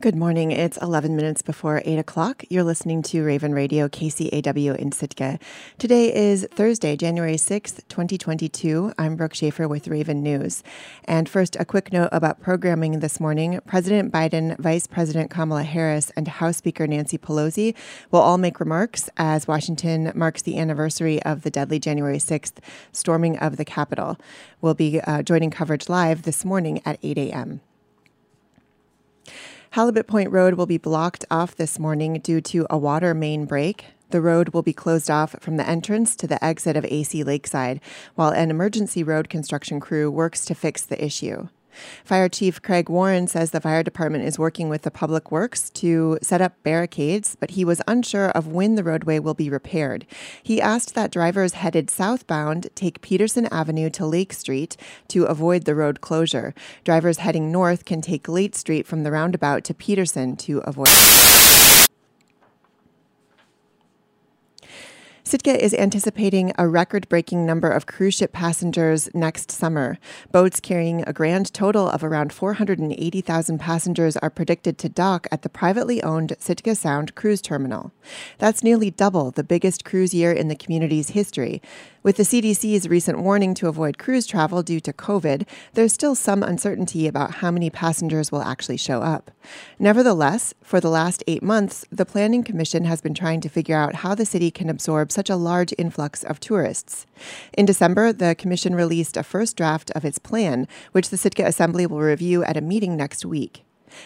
Good morning. It's 11 minutes before 8 o'clock. You're listening to Raven Radio KCAW in Sitka. Today is Thursday, January 6th, 2022. I'm Brooke Schaefer with Raven News. And first, a quick note about programming this morning. President Biden, Vice President Kamala Harris, and House Speaker Nancy Pelosi will all make remarks as Washington marks the anniversary of the deadly January 6th storming of the Capitol. We'll be uh, joining coverage live this morning at 8 a.m. Halibut Point Road will be blocked off this morning due to a water main break. The road will be closed off from the entrance to the exit of AC Lakeside, while an emergency road construction crew works to fix the issue. Fire Chief Craig Warren says the fire department is working with the Public Works to set up barricades, but he was unsure of when the roadway will be repaired. He asked that drivers headed southbound take Peterson Avenue to Lake Street to avoid the road closure. Drivers heading north can take Lake Street from the roundabout to Peterson to avoid. Sitka is anticipating a record breaking number of cruise ship passengers next summer. Boats carrying a grand total of around 480,000 passengers are predicted to dock at the privately owned Sitka Sound Cruise Terminal. That's nearly double the biggest cruise year in the community's history. With the CDC's recent warning to avoid cruise travel due to COVID, there's still some uncertainty about how many passengers will actually show up. Nevertheless, for the last eight months, the Planning Commission has been trying to figure out how the city can absorb such a large influx of tourists. In December, the Commission released a first draft of its plan, which the Sitka Assembly will review at a meeting next week.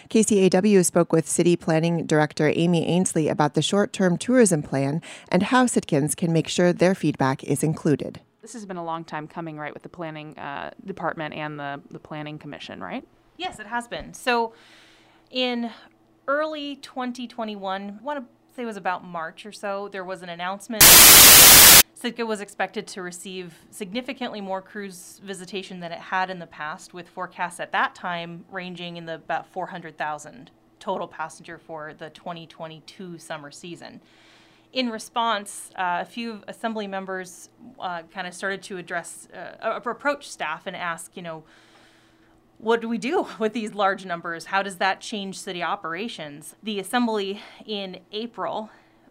KCAW spoke with City Planning Director Amy Ainslie about the short term tourism plan and how Sitkans can make sure their feedback is included. This has been a long time coming, right, with the planning uh, department and the, the planning commission, right? Yes, it has been. So in early 2021, I want to say it was about March or so, there was an announcement Sitka was expected to receive significantly more cruise visitation than it had in the past, with forecasts at that time ranging in the about 400,000 total passenger for the 2022 summer season. In response, uh, a few assembly members uh, kind of started to address, uh, approach staff and ask, you know, what do we do with these large numbers? How does that change city operations? The assembly in April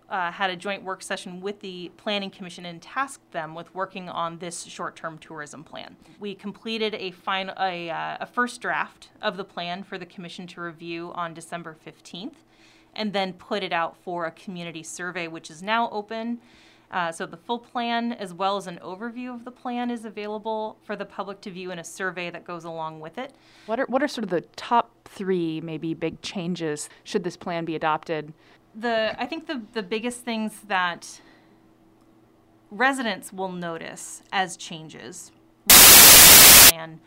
uh, had a joint work session with the Planning Commission and tasked them with working on this short-term tourism plan. We completed a, final, a, uh, a first draft of the plan for the Commission to review on December 15th, and then put it out for a community survey, which is now open. Uh, so the full plan, as well as an overview of the plan, is available for the public to view in a survey that goes along with it. What are what are sort of the top three, maybe big changes should this plan be adopted the I think the the biggest things that residents will notice as changes and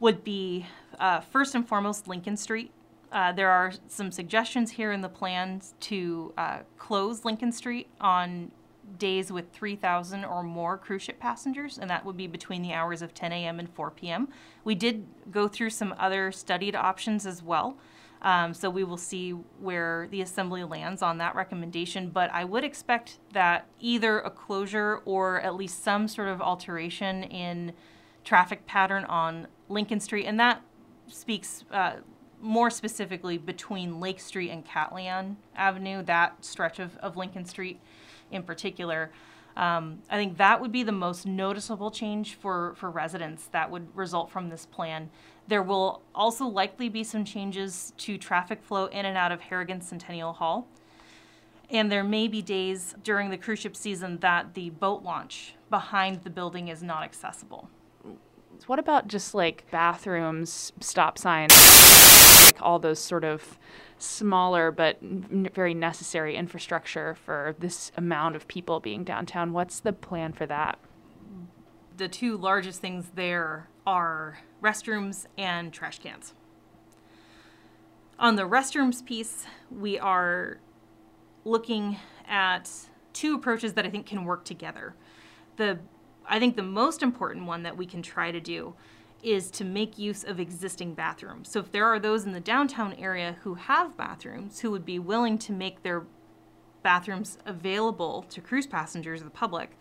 would be uh, first and foremost Lincoln Street. Uh, there are some suggestions here in the plans to uh, close Lincoln Street on days with 3,000 or more cruise ship passengers, and that would be between the hours of 10 a.m. and 4 p.m. We did go through some other studied options as well. Um, so we will see where the assembly lands on that recommendation. But I would expect that either a closure or at least some sort of alteration in traffic pattern on Lincoln Street, and that speaks uh, more specifically between Lake Street and Katlian Avenue, that stretch of, of Lincoln Street in particular. Um, I think that would be the most noticeable change for, for residents that would result from this plan. There will also likely be some changes to traffic flow in and out of Harrigan Centennial Hall. And there may be days during the cruise ship season that the boat launch behind the building is not accessible. What about just like bathrooms, stop signs, like all those sort of smaller but very necessary infrastructure for this amount of people being downtown? What's the plan for that? The two largest things there are restrooms and trash cans. On the restrooms piece, we are looking at two approaches that I think can work together. The I think the most important one that we can try to do is to make use of existing bathrooms. So if there are those in the downtown area who have bathrooms who would be willing to make their bathrooms available to cruise passengers, or the public,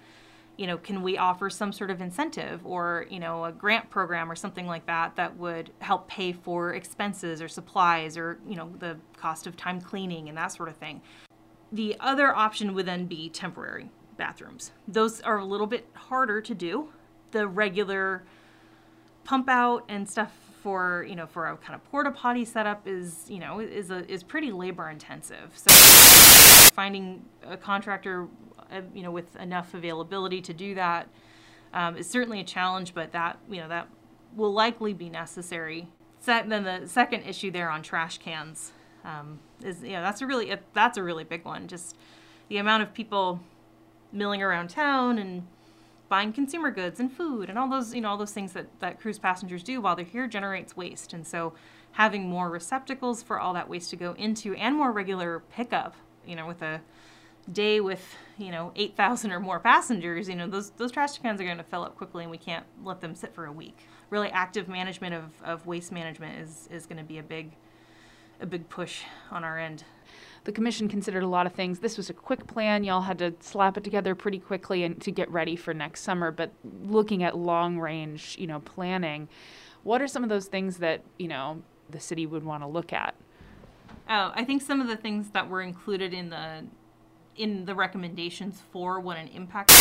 you know, can we offer some sort of incentive or, you know, a grant program or something like that that would help pay for expenses or supplies or, you know, the cost of time cleaning and that sort of thing. The other option would then be temporary bathrooms. Those are a little bit harder to do. The regular pump out and stuff for you know for a kind of porta potty setup is you know is a is pretty labor intensive. So finding a contractor uh, you know with enough availability to do that um, is certainly a challenge, but that you know that will likely be necessary. then the second issue there on trash cans um, is you know that's a really that's a really big one. Just the amount of people milling around town and buying consumer goods and food and all those you know all those things that, that cruise passengers do while they're here generates waste and so having more receptacles for all that waste to go into and more regular pickup you know with a day with you know 8000 or more passengers you know those those trash cans are going to fill up quickly and we can't let them sit for a week really active management of, of waste management is is going to be a big a big push on our end the commission considered a lot of things. This was a quick plan. Y'all had to slap it together pretty quickly and to get ready for next summer. But looking at long range, you know, planning, what are some of those things that you know the city would want to look at? Oh, I think some of the things that were included in the in the recommendations for what an impact.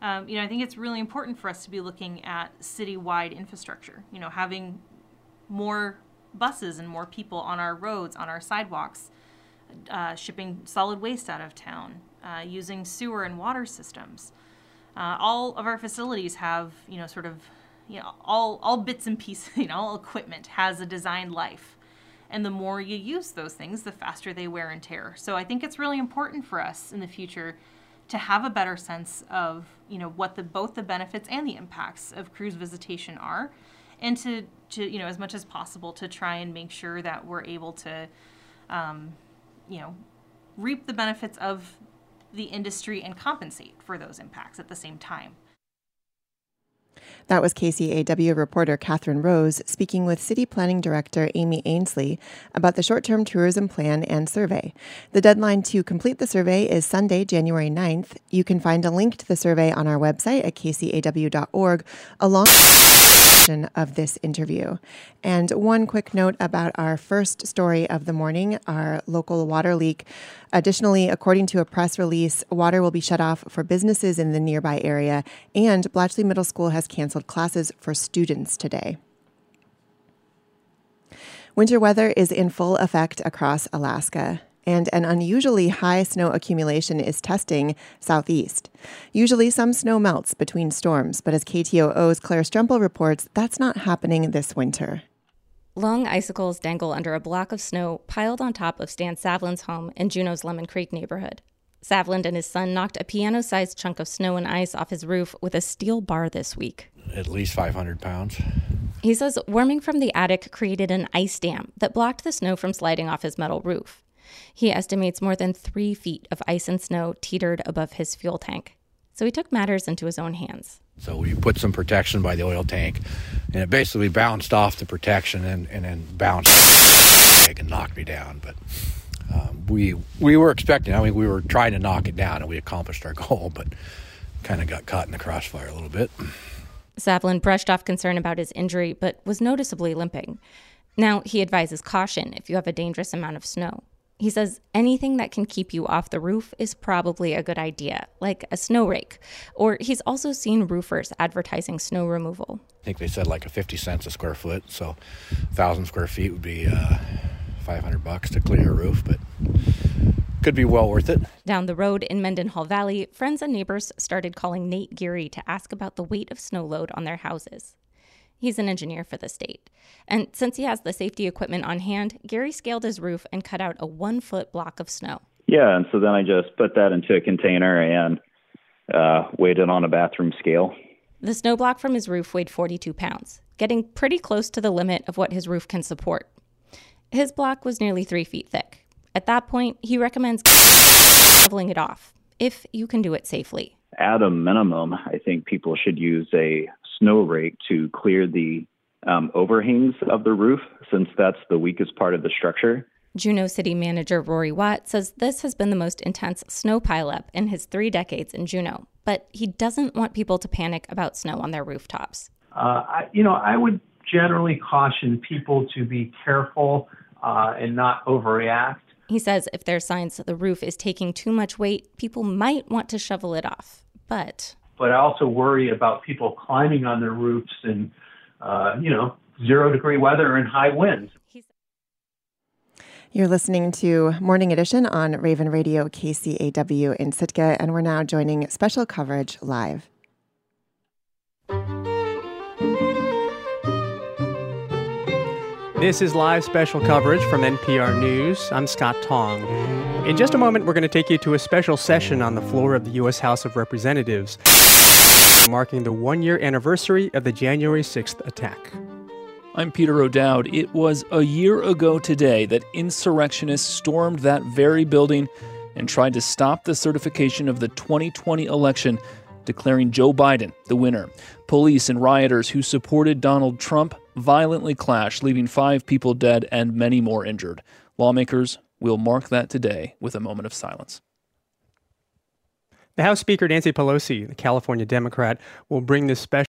Um, you know, I think it's really important for us to be looking at citywide infrastructure. You know, having more buses and more people on our roads, on our sidewalks, uh, shipping solid waste out of town, uh, using sewer and water systems. Uh, all of our facilities have, you know, sort of, you know, all, all bits and pieces, you know, all equipment has a designed life. And the more you use those things, the faster they wear and tear. So I think it's really important for us in the future to have a better sense of, you know, what the both the benefits and the impacts of cruise visitation are and to, to you know as much as possible to try and make sure that we're able to um, you know reap the benefits of the industry and compensate for those impacts at the same time that was KCAW reporter Catherine Rose speaking with City Planning Director Amy Ainslie about the short term tourism plan and survey. The deadline to complete the survey is Sunday, January 9th. You can find a link to the survey on our website at kcaw.org, along of this interview. And one quick note about our first story of the morning our local water leak. Additionally, according to a press release, water will be shut off for businesses in the nearby area, and Blatchley Middle School has canceled classes for students today. Winter weather is in full effect across Alaska and an unusually high snow accumulation is testing southeast. Usually, some snow melts between storms, but as KTOO's Claire Stremple reports, that's not happening this winter. Long icicles dangle under a block of snow piled on top of Stan Savlin's home in Juneau's Lemon Creek neighborhood. Savlin and his son knocked a piano sized chunk of snow and ice off his roof with a steel bar this week. At least 500 pounds. He says warming from the attic created an ice dam that blocked the snow from sliding off his metal roof. He estimates more than three feet of ice and snow teetered above his fuel tank. So he took matters into his own hands. So we put some protection by the oil tank, and it basically bounced off the protection and, and then bounced and knocked me down. But um, we we were expecting. I mean, we were trying to knock it down, and we accomplished our goal, but kind of got caught in the crossfire a little bit. Savlin brushed off concern about his injury, but was noticeably limping. Now he advises caution if you have a dangerous amount of snow. He says anything that can keep you off the roof is probably a good idea, like a snow rake. Or he's also seen roofers advertising snow removal. I think they said like a 50 cents a square foot, so 1,000 square feet would be uh, 500 bucks to clear a roof, but could be well worth it. Down the road in Mendenhall Valley, friends and neighbors started calling Nate Geary to ask about the weight of snow load on their houses. He's an engineer for the state. And since he has the safety equipment on hand, Gary scaled his roof and cut out a one foot block of snow. Yeah, and so then I just put that into a container and uh, weighed it on a bathroom scale. The snow block from his roof weighed 42 pounds, getting pretty close to the limit of what his roof can support. His block was nearly three feet thick. At that point, he recommends leveling it off, if you can do it safely. At a minimum, I think people should use a snow rake to clear the um, overhangs of the roof, since that's the weakest part of the structure. Juneau City Manager Rorie Watt says this has been the most intense snow pileup in his three decades in Juneau. but he doesn't want people to panic about snow on their rooftops. Uh, I, you know, I would generally caution people to be careful uh, and not overreact. He says if there's signs that the roof is taking too much weight, people might want to shovel it off. But but I also worry about people climbing on their roofs in, uh, you know, zero degree weather and high winds. You're listening to Morning Edition on Raven Radio KCAW in Sitka, and we're now joining special coverage live. This is live special coverage from NPR News. I'm Scott Tong. In just a moment, we're going to take you to a special session on the floor of the U.S. House of Representatives, marking the one year anniversary of the January 6th attack. I'm Peter O'Dowd. It was a year ago today that insurrectionists stormed that very building and tried to stop the certification of the 2020 election, declaring Joe Biden the winner. Police and rioters who supported Donald Trump violently clashed, leaving five people dead and many more injured. Lawmakers will mark that today with a moment of silence. The House Speaker Nancy Pelosi, the California Democrat, will bring this special